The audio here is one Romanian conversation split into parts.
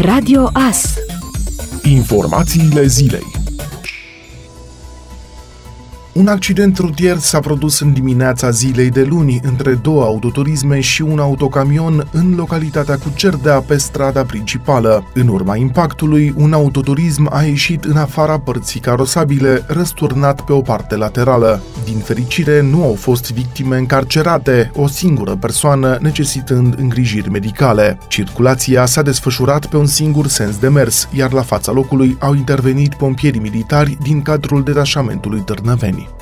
Radio AS Informațiile zilei un accident rutier s-a produs în dimineața zilei de luni între două autoturisme și un autocamion în localitatea Cucerdea pe strada principală. În urma impactului, un autoturism a ieșit în afara părții carosabile, răsturnat pe o parte laterală. Din fericire, nu au fost victime încarcerate, o singură persoană necesitând îngrijiri medicale. Circulația s-a desfășurat pe un singur sens de mers, iar la fața locului au intervenit pompierii militari din cadrul detașamentului Târnăveni.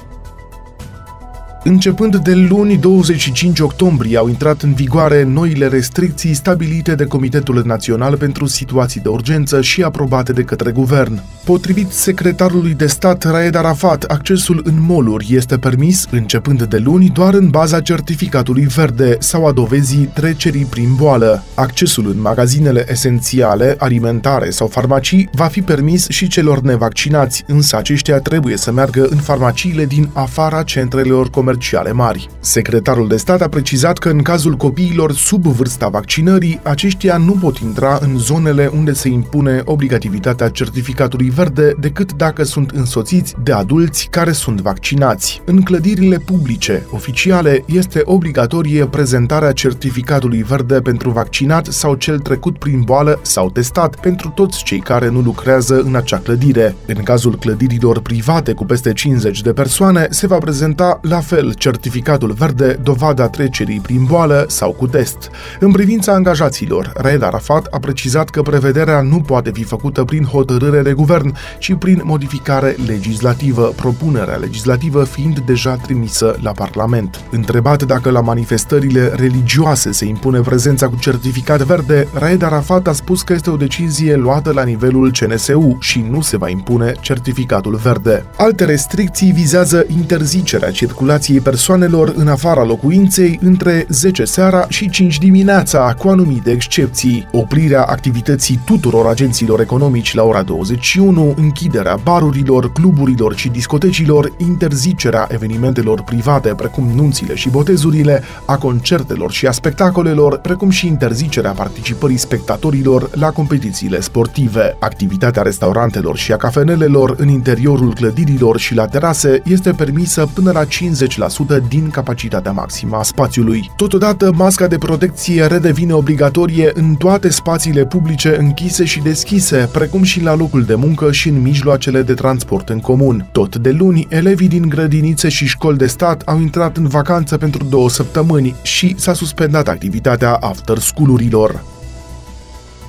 Începând de luni 25 octombrie au intrat în vigoare noile restricții stabilite de Comitetul Național pentru Situații de Urgență și aprobate de către guvern. Potrivit secretarului de stat Raed Arafat, accesul în moluri este permis începând de luni doar în baza certificatului verde sau a dovezii trecerii prin boală. Accesul în magazinele esențiale, alimentare sau farmacii va fi permis și celor nevaccinați, însă aceștia trebuie să meargă în farmaciile din afara centrelor comerciale comerciale mari. Secretarul de stat a precizat că în cazul copiilor sub vârsta vaccinării, aceștia nu pot intra în zonele unde se impune obligativitatea certificatului verde decât dacă sunt însoțiți de adulți care sunt vaccinați. În clădirile publice oficiale este obligatorie prezentarea certificatului verde pentru vaccinat sau cel trecut prin boală sau testat pentru toți cei care nu lucrează în acea clădire. În cazul clădirilor private cu peste 50 de persoane, se va prezenta la fel fel certificatul verde, dovada trecerii prin boală sau cu test. În privința angajaților, Raed Arafat a precizat că prevederea nu poate fi făcută prin hotărâre de guvern, ci prin modificare legislativă, propunerea legislativă fiind deja trimisă la Parlament. Întrebat dacă la manifestările religioase se impune prezența cu certificat verde, Raed Arafat a spus că este o decizie luată la nivelul CNSU și nu se va impune certificatul verde. Alte restricții vizează interzicerea circulației circulației persoanelor în afara locuinței între 10 seara și 5 dimineața, cu anumite excepții. Oprirea activității tuturor agenților economici la ora 21, închiderea barurilor, cluburilor și discotecilor, interzicerea evenimentelor private precum nunțile și botezurile, a concertelor și a spectacolelor, precum și interzicerea participării spectatorilor la competițiile sportive. Activitatea restaurantelor și a cafenelelor în interiorul clădirilor și la terase este permisă până la 50 50% din capacitatea maximă a spațiului. Totodată, masca de protecție redevine obligatorie în toate spațiile publice închise și deschise, precum și la locul de muncă și în mijloacele de transport în comun. Tot de luni, elevii din grădinițe și școli de stat au intrat în vacanță pentru două săptămâni și s-a suspendat activitatea after school-urilor.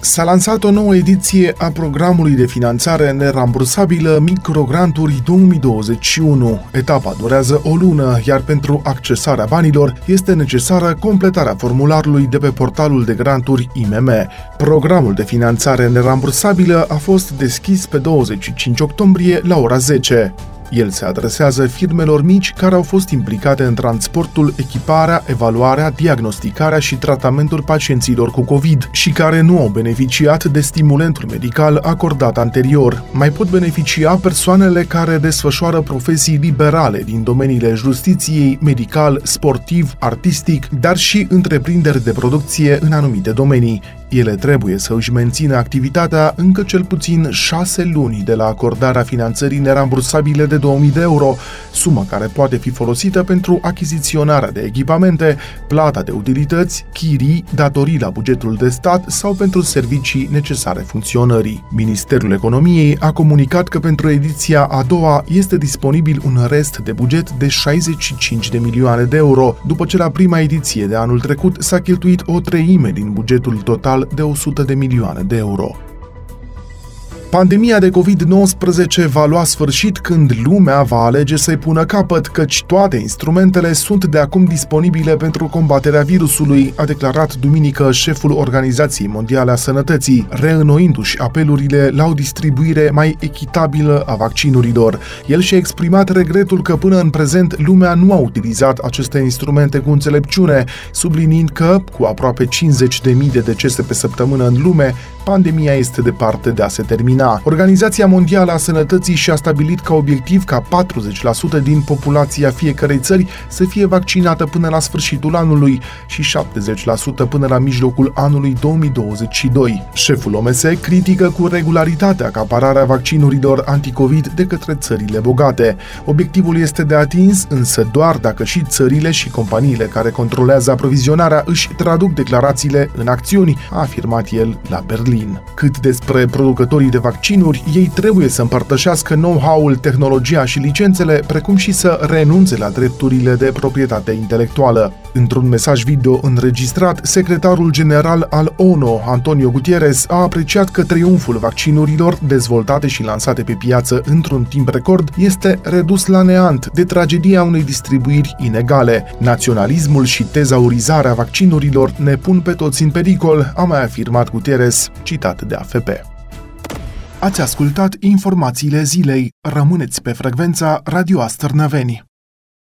S-a lansat o nouă ediție a programului de finanțare nerambursabilă Microgranturi 2021. Etapa durează o lună, iar pentru accesarea banilor este necesară completarea formularului de pe portalul de granturi IMM. Programul de finanțare nerambursabilă a fost deschis pe 25 octombrie la ora 10. El se adresează firmelor mici care au fost implicate în transportul, echiparea, evaluarea, diagnosticarea și tratamentul pacienților cu COVID și care nu au beneficiat de stimulentul medical acordat anterior. Mai pot beneficia persoanele care desfășoară profesii liberale din domeniile justiției, medical, sportiv, artistic, dar și întreprinderi de producție în anumite domenii. Ele trebuie să își mențină activitatea încă cel puțin șase luni de la acordarea finanțării nerambursabile de 2000 de euro, sumă care poate fi folosită pentru achiziționarea de echipamente, plata de utilități, chirii, datorii la bugetul de stat sau pentru servicii necesare funcționării. Ministerul Economiei a comunicat că pentru ediția a doua este disponibil un rest de buget de 65 de milioane de euro, după ce la prima ediție de anul trecut s-a cheltuit o treime din bugetul total de 100 de milioane de euro. Pandemia de COVID-19 va lua sfârșit când lumea va alege să-i pună capăt, căci toate instrumentele sunt de acum disponibile pentru combaterea virusului, a declarat duminică șeful Organizației Mondiale a Sănătății, reînnoindu-și apelurile la o distribuire mai echitabilă a vaccinurilor. El și-a exprimat regretul că până în prezent lumea nu a utilizat aceste instrumente cu înțelepciune, subliniind că, cu aproape 50.000 de decese pe săptămână în lume, pandemia este departe de a se termina vaccina. Organizația Mondială a Sănătății și-a stabilit ca obiectiv ca 40% din populația fiecarei țări să fie vaccinată până la sfârșitul anului și 70% până la mijlocul anului 2022. Șeful OMS critică cu regularitate acapararea vaccinurilor anticovid de către țările bogate. Obiectivul este de atins, însă doar dacă și țările și companiile care controlează aprovizionarea își traduc declarațiile în acțiuni, a afirmat el la Berlin. Cât despre producătorii de vaccinuri, ei trebuie să împărtășească know-how-ul, tehnologia și licențele, precum și să renunțe la drepturile de proprietate intelectuală. Într-un mesaj video înregistrat, secretarul general al ONU, Antonio Gutierrez, a apreciat că triumful vaccinurilor dezvoltate și lansate pe piață într-un timp record este redus la neant de tragedia unei distribuiri inegale. Naționalismul și tezaurizarea vaccinurilor ne pun pe toți în pericol, a mai afirmat Gutierrez, citat de AFP. Ați ascultat informațiile zilei. Rămâneți pe frecvența Radio Astărnăveni.